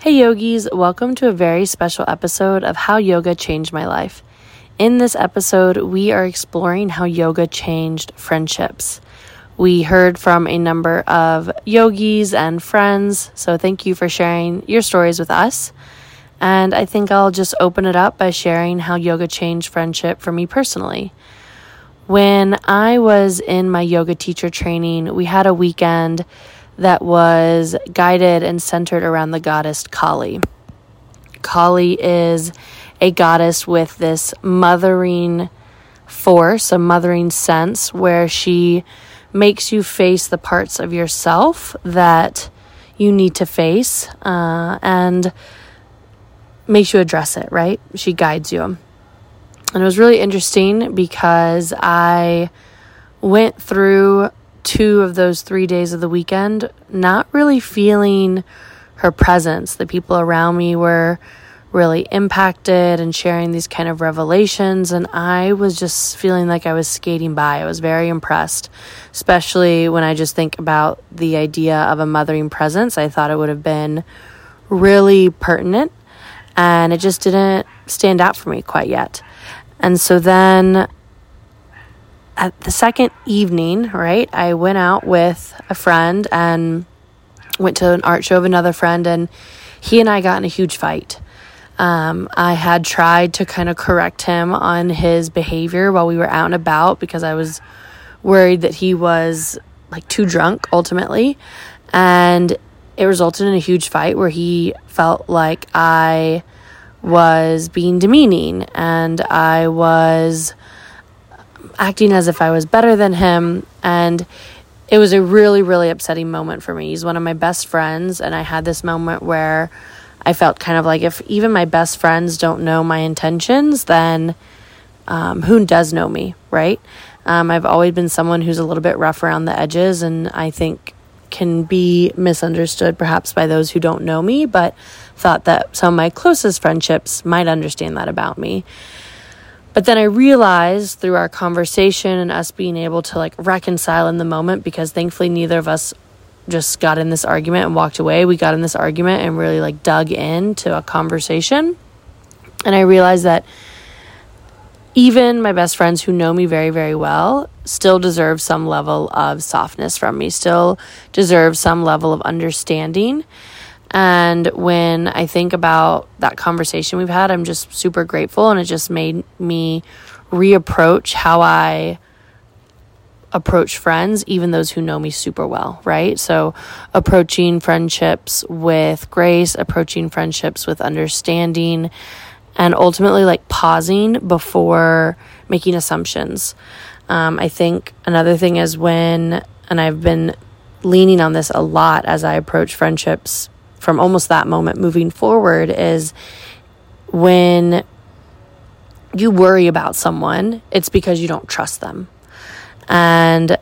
Hey yogis, welcome to a very special episode of How Yoga Changed My Life. In this episode, we are exploring how yoga changed friendships. We heard from a number of yogis and friends, so thank you for sharing your stories with us. And I think I'll just open it up by sharing how yoga changed friendship for me personally. When I was in my yoga teacher training, we had a weekend that was guided and centered around the goddess Kali. Kali is a goddess with this mothering force, a mothering sense, where she makes you face the parts of yourself that you need to face uh, and makes you address it, right? She guides you. And it was really interesting because I went through two of those three days of the weekend not really feeling her presence. The people around me were really impacted and sharing these kind of revelations. And I was just feeling like I was skating by. I was very impressed, especially when I just think about the idea of a mothering presence. I thought it would have been really pertinent, and it just didn't stand out for me quite yet. And so then at the second evening, right, I went out with a friend and went to an art show of another friend, and he and I got in a huge fight. Um, I had tried to kind of correct him on his behavior while we were out and about because I was worried that he was like too drunk ultimately. And it resulted in a huge fight where he felt like I was being demeaning and I was acting as if I was better than him. And it was a really, really upsetting moment for me. He's one of my best friends. And I had this moment where I felt kind of like if even my best friends don't know my intentions, then um, who does know me, right? Um, I've always been someone who's a little bit rough around the edges, and I think can be misunderstood perhaps by those who don't know me, but thought that some of my closest friendships might understand that about me. But then I realized through our conversation and us being able to like reconcile in the moment because thankfully neither of us just got in this argument and walked away. We got in this argument and really like dug into a conversation. And I realized that even my best friends who know me very, very well still deserve some level of softness from me, still deserve some level of understanding. And when I think about that conversation we've had, I'm just super grateful. And it just made me reapproach how I approach friends, even those who know me super well, right? So, approaching friendships with grace, approaching friendships with understanding, and ultimately like pausing before making assumptions. Um, I think another thing is when, and I've been leaning on this a lot as I approach friendships from almost that moment moving forward is when you worry about someone, it's because you don't trust them. And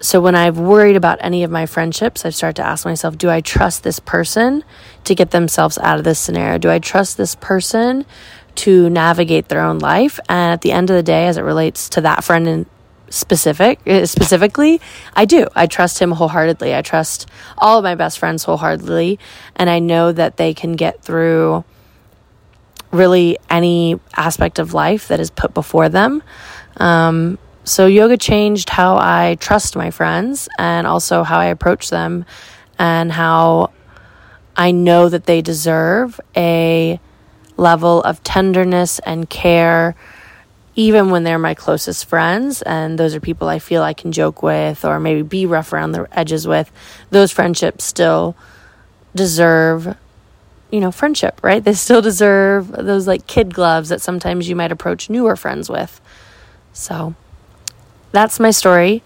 so when I've worried about any of my friendships, I start to ask myself, do I trust this person to get themselves out of this scenario? Do I trust this person to navigate their own life? And at the end of the day, as it relates to that friend in specific uh, specifically i do. I trust him wholeheartedly. I trust all of my best friends wholeheartedly and i know that they can get through really any aspect of life that is put before them. Um, so yoga changed how i trust my friends and also how i approach them and how i know that they deserve a level of tenderness and care even when they're my closest friends and those are people I feel I can joke with or maybe be rough around the edges with, those friendships still deserve you know, friendship, right? They still deserve those like kid gloves that sometimes you might approach newer friends with. So that's my story.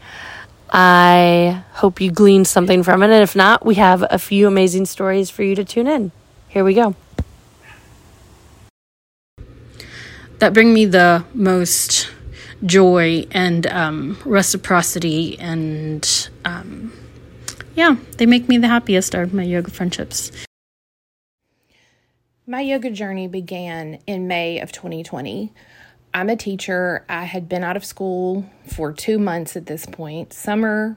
I hope you gleaned something from it. And if not, we have a few amazing stories for you to tune in. Here we go. That bring me the most joy and um, reciprocity and um, yeah they make me the happiest of my yoga friendships. My yoga journey began in may of 2020 i'm a teacher. I had been out of school for two months at this point. Summer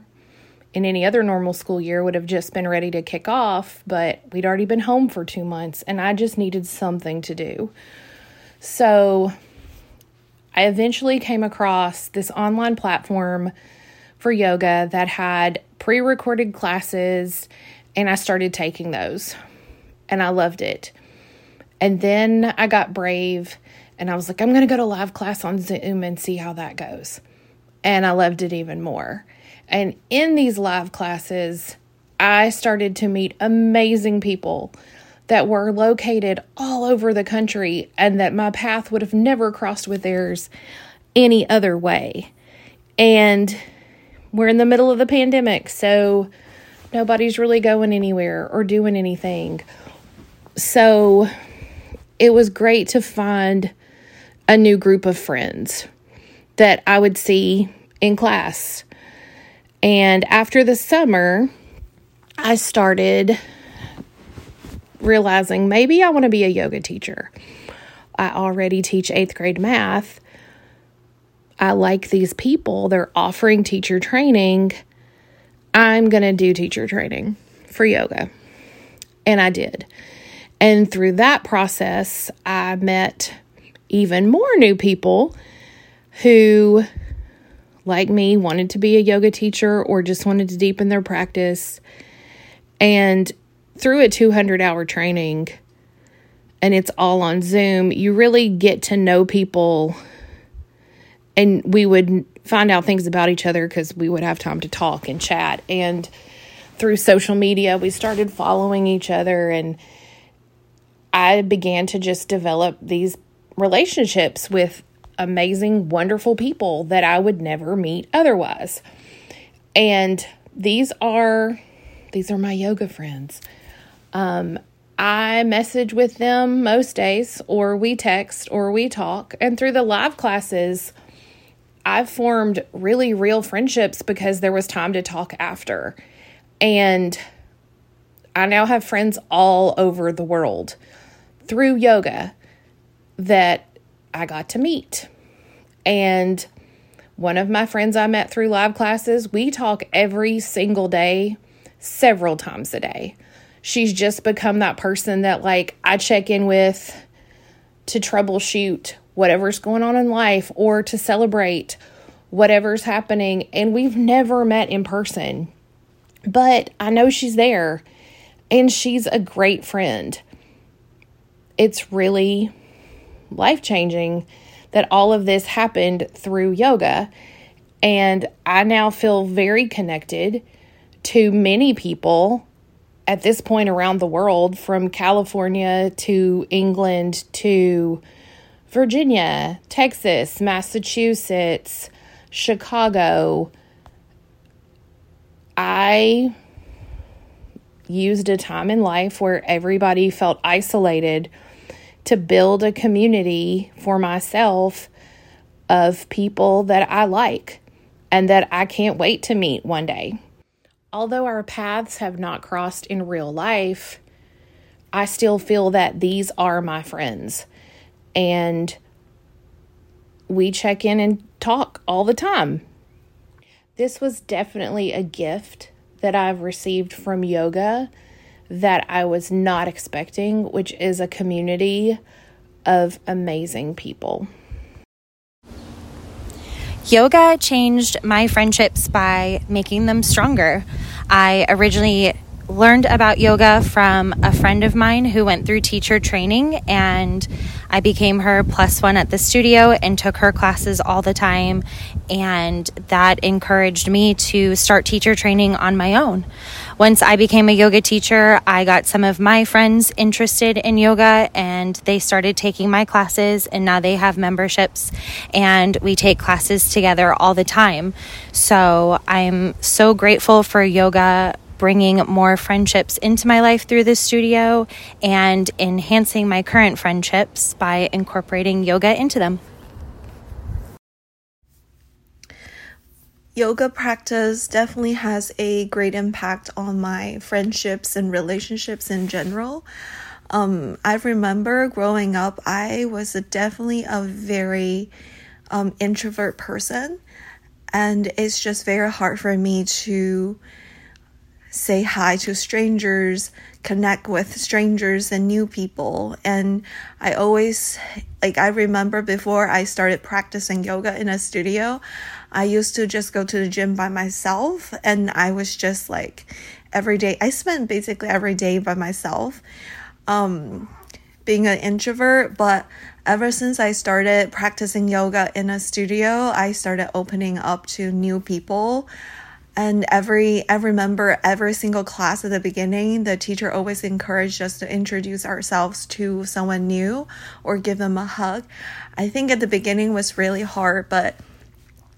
in any other normal school year would have just been ready to kick off, but we'd already been home for two months and I just needed something to do. So I eventually came across this online platform for yoga that had pre recorded classes, and I started taking those. And I loved it. And then I got brave and I was like, I'm going to go to live class on Zoom and see how that goes. And I loved it even more. And in these live classes, I started to meet amazing people that were located all over the country and that my path would have never crossed with theirs any other way. And we're in the middle of the pandemic, so nobody's really going anywhere or doing anything. So it was great to find a new group of friends that I would see in class. And after the summer, I started realizing maybe I want to be a yoga teacher. I already teach eighth grade math. I like these people. They're offering teacher training. I'm going to do teacher training for yoga. And I did. And through that process, I met even more new people who, like me, wanted to be a yoga teacher or just wanted to deepen their practice. And through a 200 hour training, and it's all on Zoom, you really get to know people. And we would find out things about each other because we would have time to talk and chat. And through social media, we started following each other. And I began to just develop these relationships with amazing, wonderful people that I would never meet otherwise. And these are these are my yoga friends. Um, I message with them most days, or we text, or we talk. And through the live classes, I've formed really real friendships because there was time to talk after. And I now have friends all over the world through yoga that I got to meet. And one of my friends I met through live classes, we talk every single day, several times a day she's just become that person that like I check in with to troubleshoot whatever's going on in life or to celebrate whatever's happening and we've never met in person. But I know she's there and she's a great friend. It's really life changing that all of this happened through yoga. And I now feel very connected to many people at this point around the world, from California to England to Virginia, Texas, Massachusetts, Chicago. I used a time in life where everybody felt isolated to build a community for myself of people that I like and that I can't wait to meet one day although our paths have not crossed in real life, I still feel that these are my friends. And we check in and talk all the time. This was definitely a gift that I've received from yoga that I was not expecting, which is a community of amazing people. Yoga changed my friendships by making them stronger. I originally learned about yoga from a friend of mine who went through teacher training and I became her plus one at the studio and took her classes all the time and that encouraged me to start teacher training on my own. Once I became a yoga teacher, I got some of my friends interested in yoga and they started taking my classes and now they have memberships and we take classes together all the time. So I'm so grateful for yoga bringing more friendships into my life through the studio and enhancing my current friendships by incorporating yoga into them. Yoga practice definitely has a great impact on my friendships and relationships in general. Um, I remember growing up, I was a, definitely a very um, introvert person, and it's just very hard for me to say hi to strangers, connect with strangers and new people. And I always, like, I remember before I started practicing yoga in a studio, I used to just go to the gym by myself. And I was just like, every day, I spent basically every day by myself. Um, being an introvert, but ever since I started practicing yoga in a studio, I started opening up to new people and every i remember every single class at the beginning the teacher always encouraged us to introduce ourselves to someone new or give them a hug i think at the beginning was really hard but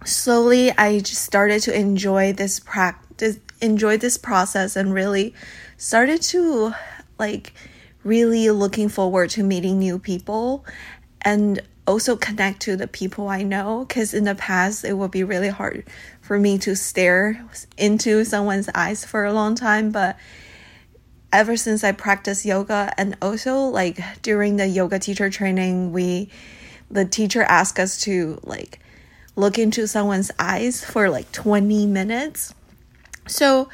slowly i just started to enjoy this practice enjoy this process and really started to like really looking forward to meeting new people and also connect to the people I know because in the past it would be really hard for me to stare into someone's eyes for a long time but ever since I practice yoga and also like during the yoga teacher training we the teacher asked us to like look into someone's eyes for like 20 minutes so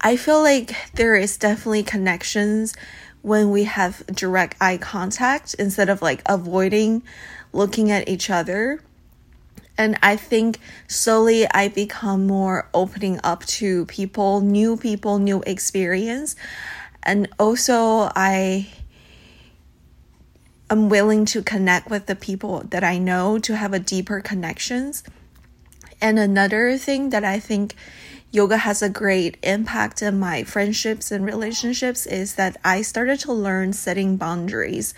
I feel like there is definitely connections when we have direct eye contact instead of like avoiding looking at each other. And I think slowly I become more opening up to people, new people, new experience. And also I am willing to connect with the people that I know to have a deeper connections. And another thing that I think yoga has a great impact in my friendships and relationships is that I started to learn setting boundaries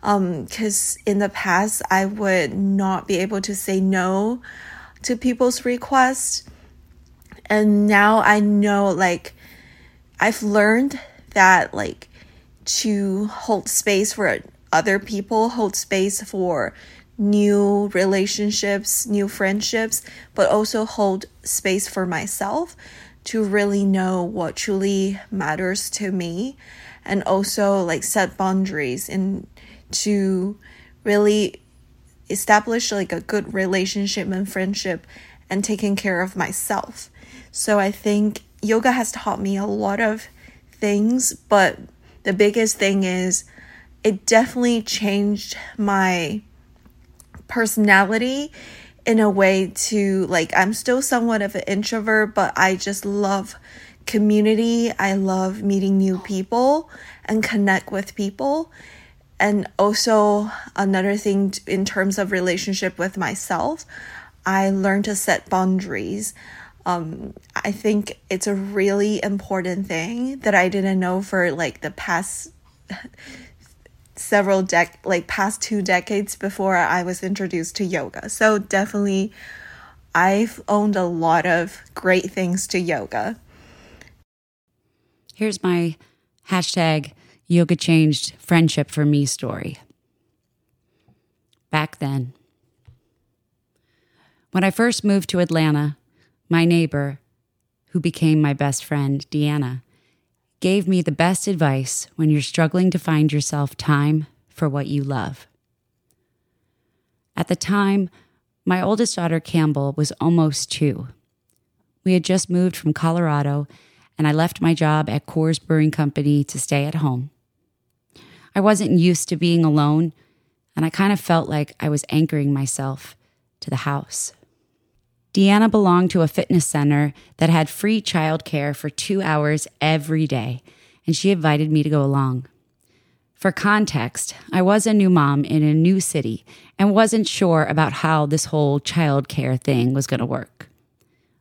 because um, in the past I would not be able to say no to people's requests. And now I know, like, I've learned that, like, to hold space for other people, hold space for new relationships, new friendships, but also hold space for myself to really know what truly matters to me and also like set boundaries and to really establish like a good relationship and friendship and taking care of myself. So I think yoga has taught me a lot of things, but the biggest thing is it definitely changed my personality in a way to like I'm still somewhat of an introvert, but I just love community. I love meeting new people and connect with people and also another thing in terms of relationship with myself i learned to set boundaries um, i think it's a really important thing that i didn't know for like the past several dec like past two decades before i was introduced to yoga so definitely i've owned a lot of great things to yoga here's my hashtag yoga changed friendship for me story. Back then, when I first moved to Atlanta, my neighbor, who became my best friend, Deanna, gave me the best advice when you're struggling to find yourself time for what you love. At the time, my oldest daughter, Campbell, was almost two. We had just moved from Colorado, and I left my job at Coors Brewing Company to stay at home. I wasn't used to being alone, and I kind of felt like I was anchoring myself to the house. Deanna belonged to a fitness center that had free childcare for two hours every day, and she invited me to go along. For context, I was a new mom in a new city and wasn't sure about how this whole childcare thing was going to work.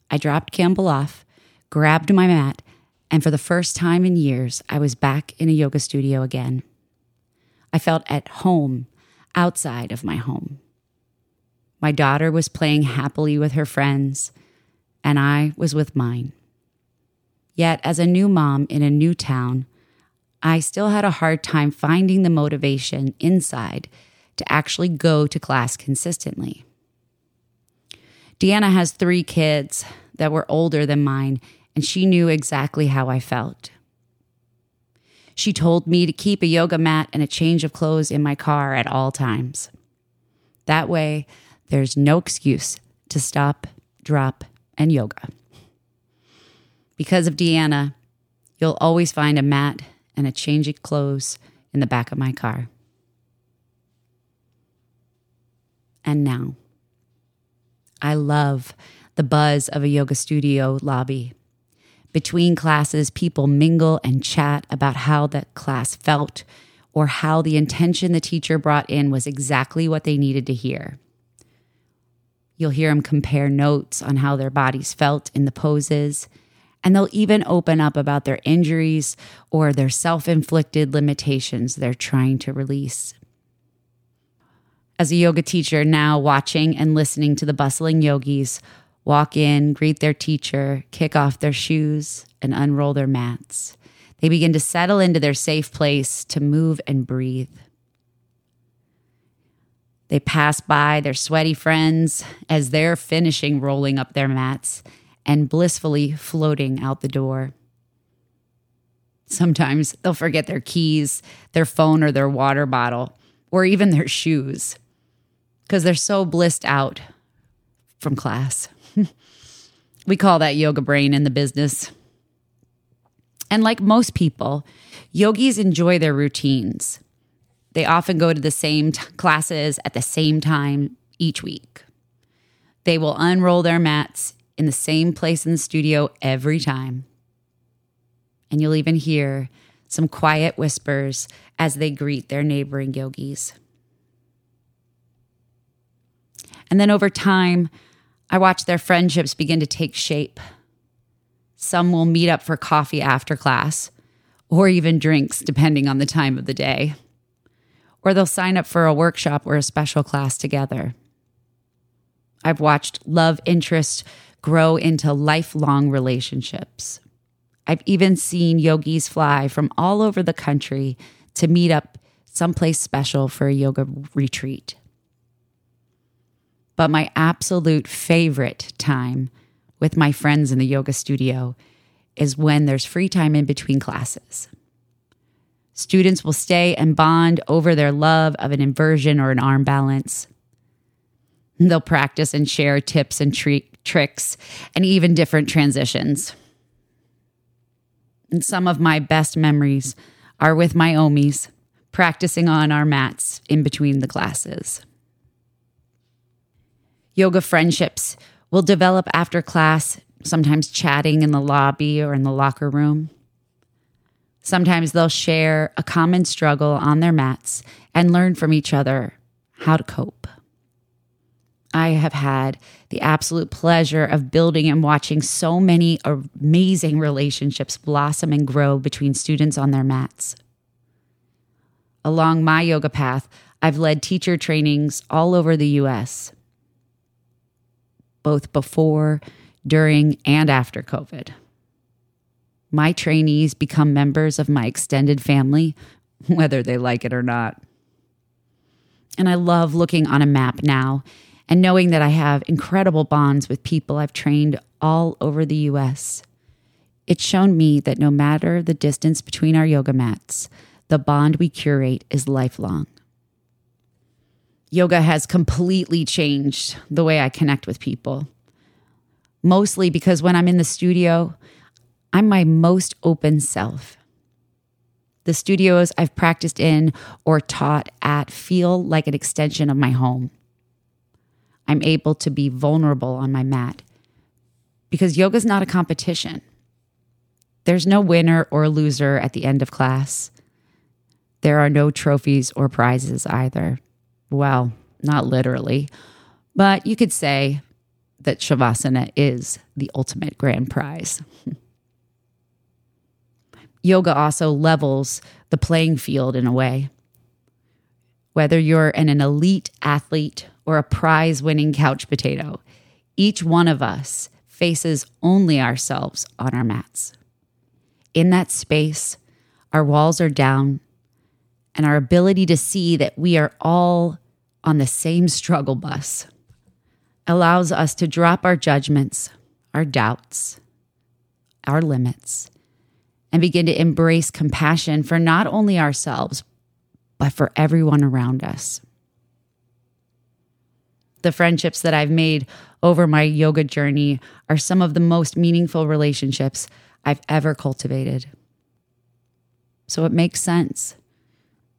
I dropped Campbell off, grabbed my mat, and for the first time in years, I was back in a yoga studio again. I felt at home outside of my home. My daughter was playing happily with her friends, and I was with mine. Yet, as a new mom in a new town, I still had a hard time finding the motivation inside to actually go to class consistently. Deanna has three kids that were older than mine, and she knew exactly how I felt. She told me to keep a yoga mat and a change of clothes in my car at all times. That way, there's no excuse to stop, drop, and yoga. Because of Deanna, You'll always find a mat and a change of clothes in the back of my car. And now, I love the buzz of a yoga studio lobby. Between classes, people mingle and chat about how the class felt or how the intention the teacher brought in was exactly what they needed to hear. You'll hear them compare notes on how their bodies felt in the poses, and they'll even open up about their injuries or their self inflicted limitations they're trying to release. As a yoga teacher, now watching and listening to the bustling yogis walk in, greet their teacher, kick off their shoes, and unroll their mats, they begin to settle into their safe place to move and breathe. They pass by their sweaty friends as they're finishing rolling up their mats and blissfully floating out the door. Sometimes they'll forget their keys, their phone, or their water bottle, or even their shoes because they're so blissed out from class. we call that yoga brain in the business. And like most people, yogis enjoy their routines. They often go to the same t- classes at the same time each week. They will unroll their mats in the same place in the studio every time. And you'll even hear some quiet whispers as they greet their neighboring yogis. And then over time, I watch their friendships begin to take shape. Some will meet up for coffee after class, or even drinks, depending on the time of the day. Or they'll sign up for a workshop or a special class together. I've watched love interests grow into lifelong relationships. I've even seen yogis fly from all over the country to meet up someplace special for a yoga retreat. But my absolute favorite time with my friends in the yoga studio is when there's free time in between classes. Students will stay and bond over their love of an inversion or an arm balance. They'll practice and share tips and tricks and even different transitions. And some of my best memories are with my Omis practicing on our mats in between the classes. Yoga friendships will develop after class, sometimes chatting in the lobby or in the locker room. Sometimes they'll share a common struggle on their mats and learn from each other how to cope. I have had the absolute pleasure of building and watching so many amazing relationships blossom and grow between students on their mats. Along my yoga path, I've led teacher trainings all over the US both before, during, and after COVID. My trainees become members of my extended family, whether they like it or not. And I love looking on a map now and knowing that I have incredible bonds with people I've trained all over the US. It's shown me that no matter the distance between our yoga mats, the bond we curate is lifelong yoga has completely changed the way I connect with people. Mostly because when I'm in the studio, I'm my most open self. The studios I've practiced in or taught at feel like an extension of my home. I'm able to be vulnerable on my mat because yoga is not a competition. There's no winner or loser at the end of class. There are no trophies or prizes either. Well, not literally, but you could say that Shavasana is the ultimate grand prize. Yoga also levels the playing field in a way. Whether you're an, an elite athlete or a prize winning couch potato, each one of us faces only ourselves on our mats. In that space, our walls are down, and our ability to see that we are all on the same struggle bus allows us to drop our judgments, our doubts, our limits, and begin to embrace compassion for not only ourselves, but for everyone around us. The friendships that I've made over my yoga journey are some of the most meaningful relationships I've ever cultivated. So it makes sense.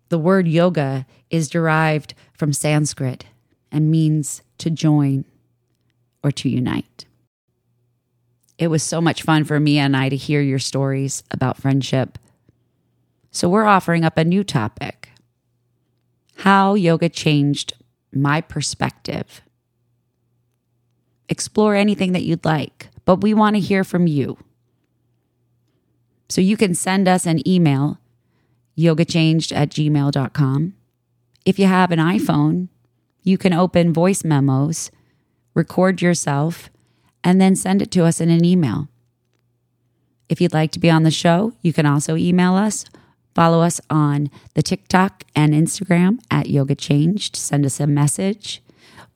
The word yoga is derived from Sanskrit and means to join or to unite. It was so much fun for Mia and I to hear your stories about friendship. So we're offering up a new topic how yoga changed my perspective. Explore anything that you'd like, but we want to hear from you. So you can send us an email, yogachanged at gmail.com. If you have an iPhone, you can open voice memos, record yourself, and then send it to us in an email. If you'd like to be on the show, you can also email us. Follow us on the TikTok and Instagram at Yoga Changed. Send us a message.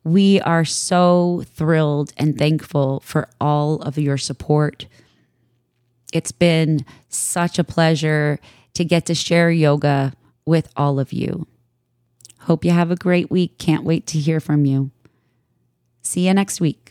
We are so thrilled and thankful for all of your support. It's been such a pleasure to get to share yoga with all of you. Hope you have a great week. Can't wait to hear from you. See you next week.